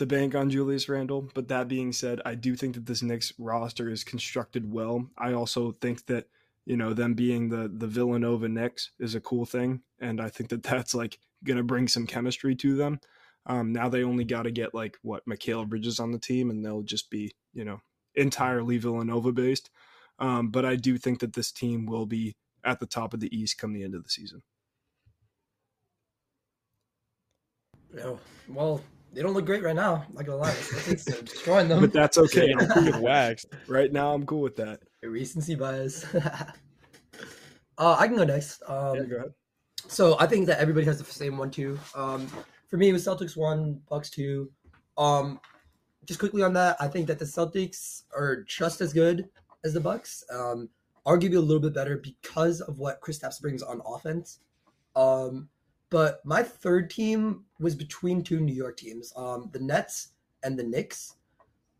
to bank on Julius Randle. But that being said, I do think that this Knicks roster is constructed well. I also think that you know them being the the Villanova Knicks is a cool thing, and I think that that's like gonna bring some chemistry to them. Um, now they only got to get like what Mikal Bridges on the team, and they'll just be you know entirely Villanova based. Um, but I do think that this team will be at the top of the East come the end of the season. No, well, they don't look great right now. Not gonna lie, it's destroying them. But that's okay. I'm cool with waxed. right now I'm cool with that. Recency bias. uh, I can go next. Um, yeah, go ahead. So I think that everybody has the same one too. Um, for me, it was Celtics one, Bucks two. Um, just quickly on that, I think that the Celtics are just as good as the Bucks. Um, arguably a little bit better because of what Chris Kristaps brings on offense. Um, but my third team was between two New York teams, um, the Nets and the Knicks.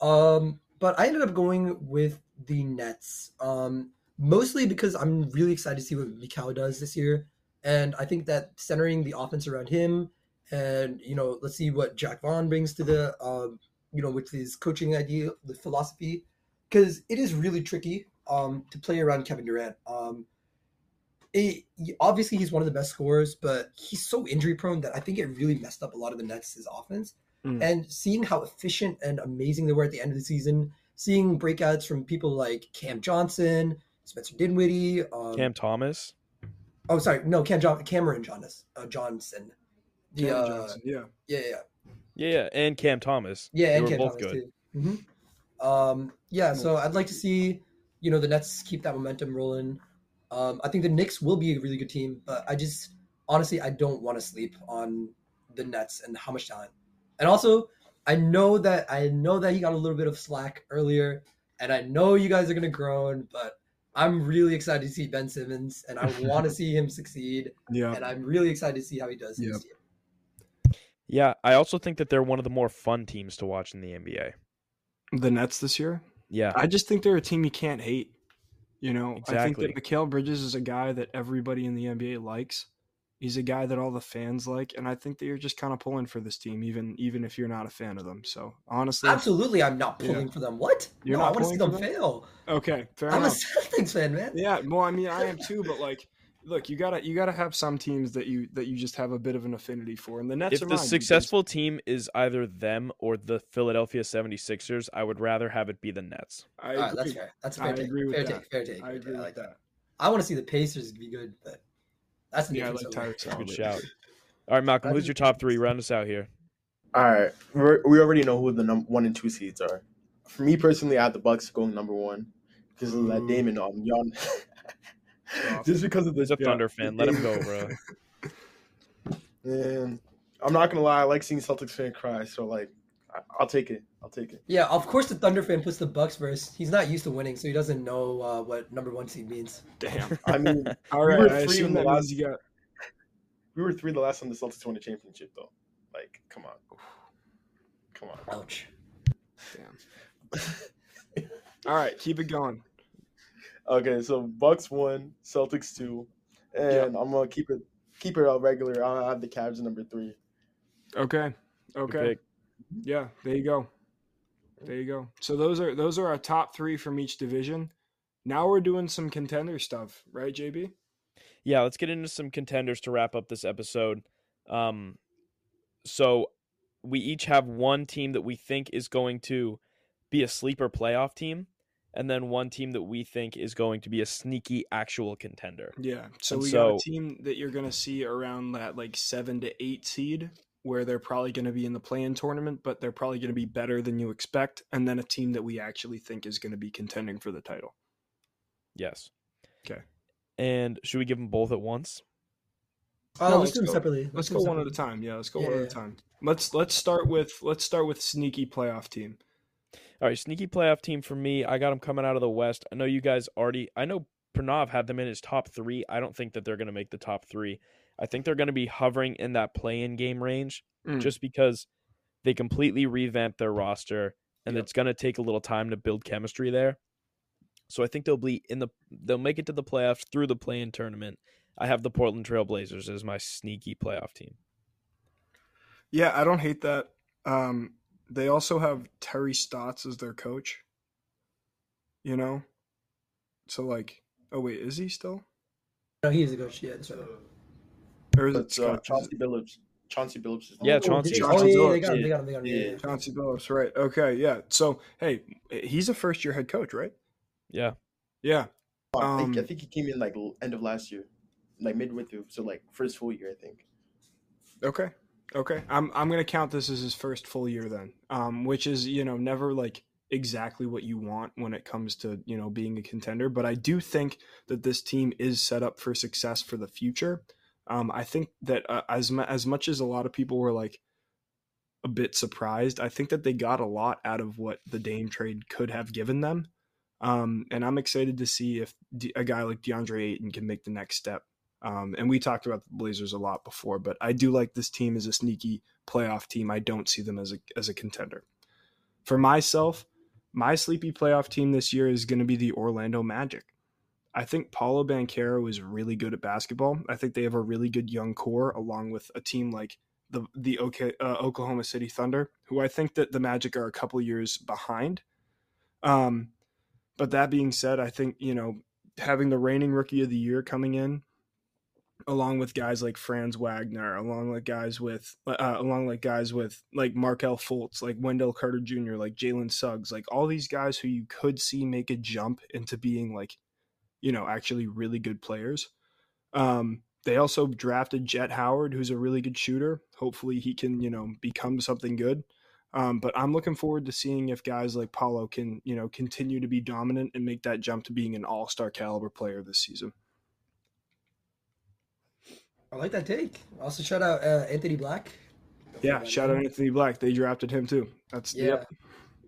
Um, but I ended up going with the Nets, um, mostly because I'm really excited to see what Mikal does this year, and I think that centering the offense around him, and you know, let's see what Jacque Vaughn brings to the, um, you know, with his coaching idea, the philosophy, because it is really tricky um, to play around Kevin Durant. Um, it, obviously, he's one of the best scorers, but he's so injury prone that I think it really messed up a lot of the Nets' offense. Mm. And seeing how efficient and amazing they were at the end of the season, seeing breakouts from people like Cam Johnson, Spencer Dinwiddie, um, Cam Thomas. Oh, sorry, no, Cam John, Cameron Jonas, uh, Johnson. The, Cam uh, Johnson, yeah. yeah, yeah, Yeah, yeah, and Cam Thomas. yeah, They and were Cam both Thomas good. too. hmm Um, yeah, so I'd like to see you know the Nets keep that momentum rolling. Um, I think the Knicks will be a really good team, but I just honestly I don't want to sleep on the Nets and how much talent. And also, I know that I know that he got a little bit of slack earlier, and I know you guys are gonna groan, but I'm really excited to see Ben Simmons, and I want to see him succeed, Yeah. and I'm really excited to see how he does Yep. this year. Yeah, I also think that they're one of the more fun teams to watch in the NBA. The Nets this year? Yeah, I just think they're a team you can't hate. You know, I think that Mikal Bridges is a guy that everybody in the NBA likes. He's a guy that all the fans like, and I think that you're just kind of pulling for this team, even even if you're not a fan of them. So honestly, Absolutely, I'm not Yeah. pulling for them. What? You're no, not I want to see them them? fail. okay, fair I'm a enough. Celtics fan, man. Yeah, well, I mean, I am too, but like, look, you gotta you gotta have some teams that you that you just have a bit of an affinity for, and the Nets if are the mine because- successful team is either them or the Philadelphia 76ers, I would rather have it be the Nets. I All right, that's agree. fair. That's a I fair take. agree with fair that. take. Fair take. I fair agree take. I like that. I want to see the Pacers be good, but that's an Yeah, I different like story. Good shout. All right, Malcolm, who's your top three? Round us out here. All right, We're, we already know who the num- one and two seeds are. For me personally, I have the Bucks going number one because of that Ooh. Damon um Yon. Rough. Just because of the He's a Yeah. Thunder fan. Let him go, bro. And I'm not gonna lie, I like seeing Celtics fan cry. So like, I- I'll take it. I'll take it. Yeah, of course the Thunder fan puts the Bucks first. He's not used to winning, so he doesn't know uh, what number one seed means. Damn. I mean, All We were I three in the last- you got. we were three the last time the Celtics won a championship, though. Like, come on, come on. Ouch. Damn. All right, keep it going. Okay, so Bucks one, Celtics two, and Yeah. I'm gonna keep it keep it out regular. I'll have the Cavs at number three. Okay. Okay. Yeah, there you go. There you go. So those are those are our top three from each division. Now we're doing some contender stuff, right, JB? Yeah, let's get into some contenders to wrap up this episode. Um, so we each have one team that we think is going to be a sleeper playoff team, and then one team that we think is going to be a sneaky actual contender. Yeah. So And we got a team that you're going to see around that like seven to eight seed, where they're probably going to be in the play-in tournament, but they're probably going to be better than you expect, and then a team that we actually think is going to be contending for the title. Yes. Okay. And should we give them both at once? Oh, No, let's, let's do them go- separately. Let's do go them one at a time. Yeah, let's go one at a time. Let's let's start with let's start with sneaky playoff team. All right, sneaky playoff team for me. I got them coming out of the West. I know you guys already. I know Pranav had them in his top three. I don't think that they're going to make the top three. I think they're going to be hovering in that play-in game range, Mm. just because they completely revamped their roster, and Yep. it's going to take a little time to build chemistry there. So I think they'll be in the. They'll make it to the playoffs through the play-in tournament. I have the Portland Trailblazers as my sneaky playoff team. Yeah, I don't hate that. Um, they also have Terry Stotts as their coach. You know, so like, oh wait, is he still? No, he is a coach. Yeah, that's right. Or is it But uh, Chauncey Billups. Chauncey Billups. Is Yeah, Oh, Chauncey. Chauncey Oh, yeah, yeah, Billups, they got him. They got him. They got him. Yeah, Yeah. yeah. Chauncey Billups, right? Okay, yeah. So hey, he's a first year head coach, right? Yeah, Yeah. I think I Um, think he came in like end of last year, like midway through. So like first full year, I think. Okay. Okay. I'm I'm gonna count this as his first full year then. Um, which is, you know, never like exactly what you want when it comes to, you know, being a contender. But I do think that this team is set up for success for the future. Um, I think that uh, as mu- as much as a lot of people were like a bit surprised, I think that they got a lot out of what the Dame trade could have given them. Um, and I'm excited to see if D- a guy like DeAndre Ayton can make the next step. Um, and we talked about the Blazers a lot before, but I do like this team as a sneaky playoff team. I don't see them as a as a contender. For myself, my sleepy playoff team this year is going to be the Orlando Magic. I think Paolo Banchero is really good at basketball. I think they have a really good young core, along with a team like the the OK, uh, Oklahoma City Thunder, who I think that the Magic are a couple years behind. Um, but that being said, I think you know having the reigning Rookie of the Year coming in, along with guys like Franz Wagner, along with guys with uh, along like guys with like Markelle Fultz, like Wendell Carter Jr., like Jalen Suggs, like all these guys who you could see make a jump into being like, you know, actually really good players. Um, they also drafted Jett Howard, who's a really good shooter. Hopefully, he can you know become something good. Um, but I'm looking forward to seeing if guys like Paolo can, you know, continue to be dominant and make that jump to being an all-star caliber player this season. I like that take. Also, shout out uh, Anthony Black. Yeah, shout out Anthony Black. They drafted him too. That's Yeah. yep.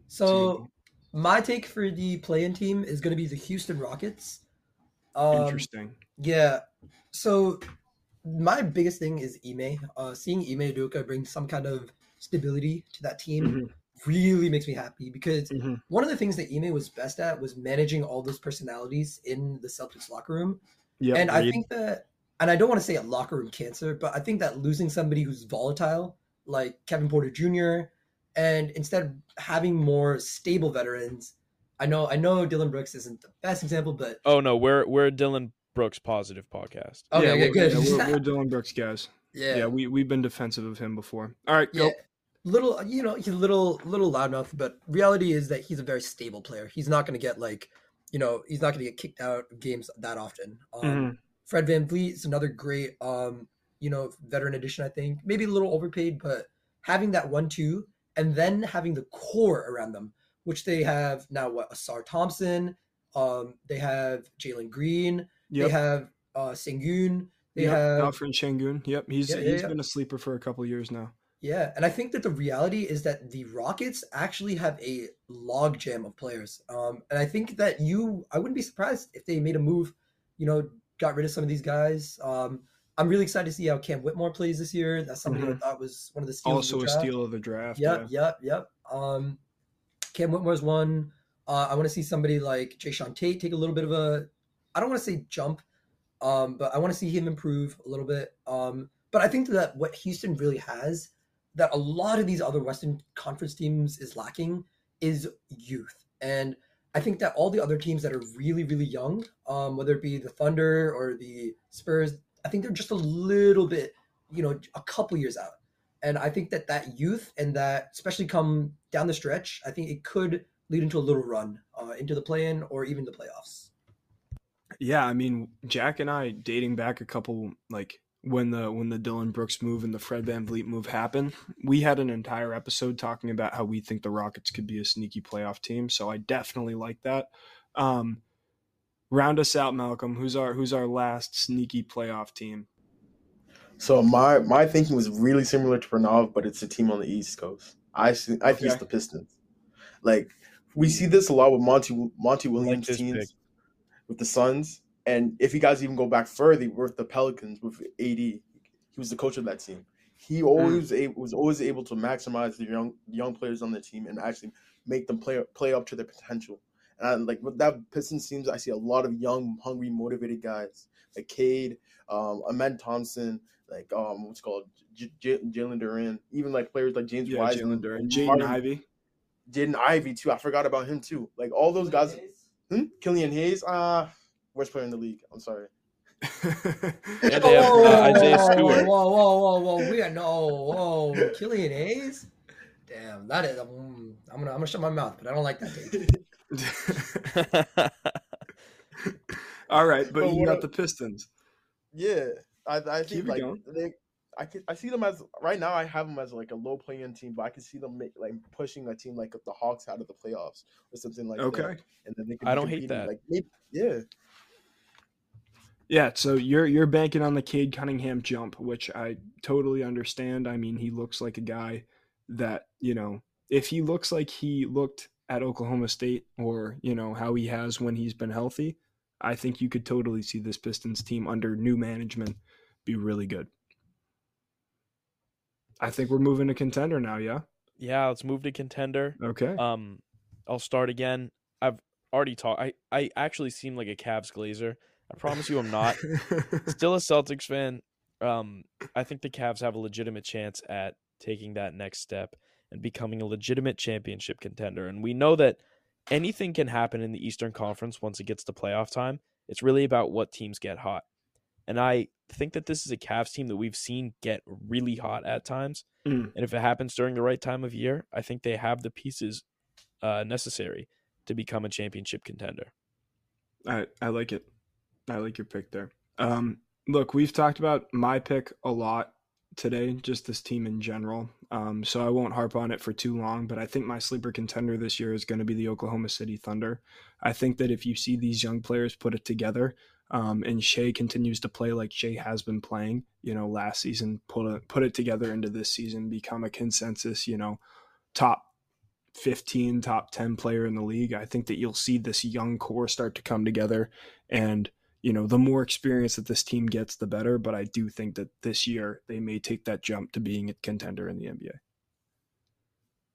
So my take for the play-in team is going to be the Houston Rockets. Um, Interesting. Yeah. So my biggest thing is Ime. Uh, seeing Ime Udoka bring some kind of stability to that team Mhm. really makes me happy because Mhm. one of the things that Ime was best at was managing all those personalities in the Celtics locker room. Yep. and I think that, and I don't want to say a locker room cancer, but I think that losing somebody who's volatile, like Kevin Porter Jr., and instead of having more stable veterans, I know I know Dillon Brooks isn't the best example, but Oh no, we're we're Dillon Brooks positive podcast. okay, yeah, okay, we're, good. yeah, we're, we're Dillon Brooks guys. yeah, Yeah, we we've been defensive of him before. All right, go. yeah. Little, you know, he's a little, little loudmouth, but reality is that he's a very stable player. He's not going to get like, you know, he's not going to get kicked out of games that often. Um, Mhm. Fred VanVleet is another great, um, you know, veteran addition. I think maybe a little overpaid, but having that one-two and then having the core around them, which they have now. What Ausar Thompson, um, they have Jalen Green, Yep. they have uh, Sengun, they yep. have Alperen Sengun. Yep, he's Yeah, yeah, he's yeah. been a sleeper for a couple years now. Yeah, and I think that the reality is that the Rockets actually have a logjam of players. Um, and I think that you, I wouldn't be surprised if they made a move, you know, got rid of some of these guys. Um, I'm really excited to see how Cam Whitmore plays this year. That's something I thought was one of the steals. Also of a the draft. steal of the draft. Yep, yeah. yep, yep. Um, Cam Whitmore's one. Uh, I want to see somebody like Jae'Sean Tate take a little bit of a, I don't want to say jump, um, but I want to see him improve a little bit. Um, but I think that what Houston really has that a lot of these other Western Conference teams is lacking is youth. And I think that all the other teams that are really, really young, um, whether it be the Thunder or the Spurs, I think they're just a little bit, you know, a couple years out. And I think that that youth and that, especially come down the stretch, I think it could lead into a little run uh, into the play-in or even the playoffs. Yeah, I mean, Jack and I dating back a couple like when the when the Dillon Brooks move and the Fred VanVleet move happened, we had an entire episode talking about how we think the Rockets could be a sneaky playoff team. So I definitely like that. Um, round us out, Malcolm. Who's our who's our last sneaky playoff team? So my my thinking was really similar to Pranav, but it's a team on the East Coast. I see, I think it's the Pistons. Like we see this a lot with Monty Monty Williams this teams pick. with the Suns, and if you guys even go back further, with the Pelicans with AD, he was the coach of that team. He always a, was always able to maximize the young young players on the team and actually make them play play up to their potential. And I, like with that Pistons teams, I see a lot of young, hungry, motivated guys like Cade, um, Ahmed Thompson, like um, what's it called J- J- Jalen Duren, even like players like James Yeah, Wiseman, Jalen Duren, and Jaden Harden- Ivey. Jaden Ivey too. I forgot about him too. Like all those guys. Hmm? Killian Hayes, uh worst player in the league. I'm sorry. And they have, uh, Isaiah Whoa, Stewart. Whoa, whoa, whoa, whoa! We are no, whoa, Killian Hayes. Damn, that is. Um, I'm gonna, I'm gonna shut my mouth, but I don't like that. All right, but But you what got the Pistons. Yeah, I I think like going. they. I can, I see them as right now. I have them as like a low playing team, but I can see them make, like pushing a team like the Hawks out of the playoffs or something like that. Okay. and then they can I don't hate that. Like maybe, yeah, Yeah, so you're you're banking on the Cade Cunningham jump, which I totally understand. I mean, he looks like a guy that, you know, if he looks like he looked at Oklahoma State or, you know, how he has when he's been healthy, I think you could totally see this Pistons team under new management be really good. I think we're moving to contender now, yeah? yeah, let's move to contender. Okay. Um, I'll start again. I've already talked. I I actually seem like a Cavs glazer. I promise you, I'm not. Still a Celtics fan. Um, I think the Cavs have a legitimate chance at taking that next step and becoming a legitimate championship contender. And we know that anything can happen in the Eastern Conference once it gets to playoff time. It's really about what teams get hot. And I think that this is a Cavs team that we've seen get really hot at times. Mm. And if it happens during the right time of year, I think they have the pieces uh, necessary to become a championship contender. I, I like it. I like your pick there. Um, look, we've talked about my pick a lot today, just this team in general. Um, so I won't harp on it for too long, but I think my sleeper contender this year is going to be the Oklahoma City Thunder. I think that if you see these young players put it together, um, and Shai continues to play like Shai has been playing, you know, last season, put it put it together into this season, become a consensus, you know, top 15, top 10 player in the league. I think that you'll see this young core start to come together. And, you know, the more experience that this team gets, the better. But I do think that this year they may take that jump to being a contender in the NBA.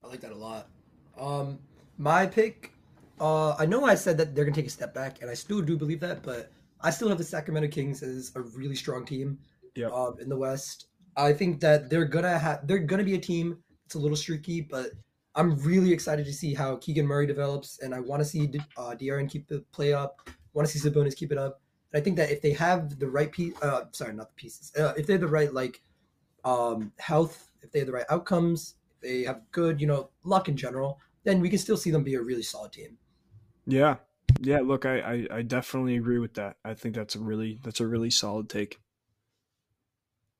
I like that a lot. Um, my pick. Uh, I know I said that they're gonna take a step back, and I still do believe that, but I still have the Sacramento Kings as a really strong team. Yep. Um, in the West, I think that they're gonna have they're gonna be a team. It's a little streaky, but I'm really excited to see how Keegan Murray develops, and I want to see uh, De'Aaron keep the play up. Want to see Sabonis keep it up. And I think that if they have the right piece, uh, sorry, not the pieces. Uh, if they have the right like um, health, if they have the right outcomes, if they have good, you know, luck in general, then we can still see them be a really solid team. Yeah. Yeah, look, I, I, I definitely agree with that. I think that's a really that's a really solid take.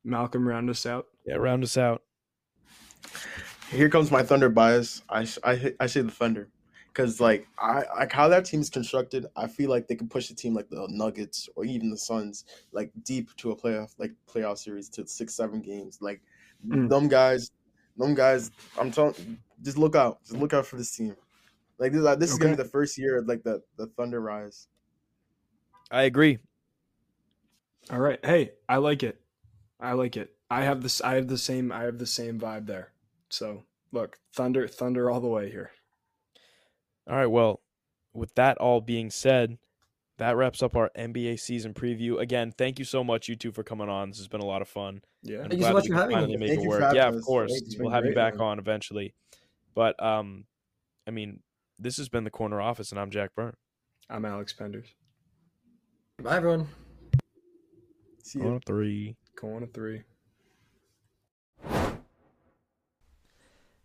Malcolm, round us out. Yeah, round us out. Here comes my Thunder bias. I I hit- I say the Thunder because like I like how that team's constructed. I feel like they can push a team like the Nuggets or even the Suns like deep to a playoff like playoff series to six seven games. Like Mm. them guys, them guys. I'm telling, just look out, just look out for this team. Like this, uh, this is gonna be the first year of like the the Thunder rise. I agree. All right. Hey, I like it. I like it. I have this I have the same I have the same vibe there. So look, Thunder Thunder all the way here. All right. Well, with that all being said, that wraps up our NBA season preview. Again, thank you so much, you two, for coming on. This has been a lot of fun. Yeah. I'm Thank you so much for could having me. finally make it work. having Yeah, of course. Thank. We'll have you back man. on eventually. But um, I mean, this has been the corner office, and I'm Jack Byrne. I'm Alex Penders. Bye, everyone. See you. On three. Corner three.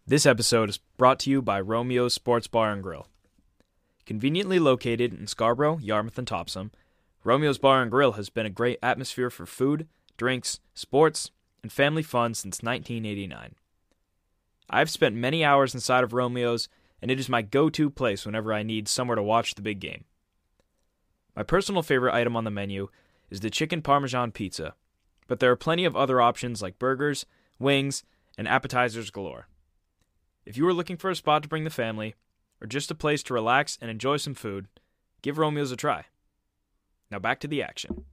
This episode is brought to you by Romeo's Sports Bar and Grill. Conveniently located in Scarborough, Yarmouth, and Topsham, Romeo's Bar and Grill has been a great atmosphere for food, drinks, sports, and family fun since 1989. I've spent many hours inside of Romeo's, and it is my go to place whenever I need somewhere to watch the big game. My personal favorite item on the menu is the chicken parmesan pizza, but there are plenty of other options like burgers, wings, and appetizers galore. If you are looking for a spot to bring the family, or just a place to relax and enjoy some food, give Romeo's a try. Now back to the action.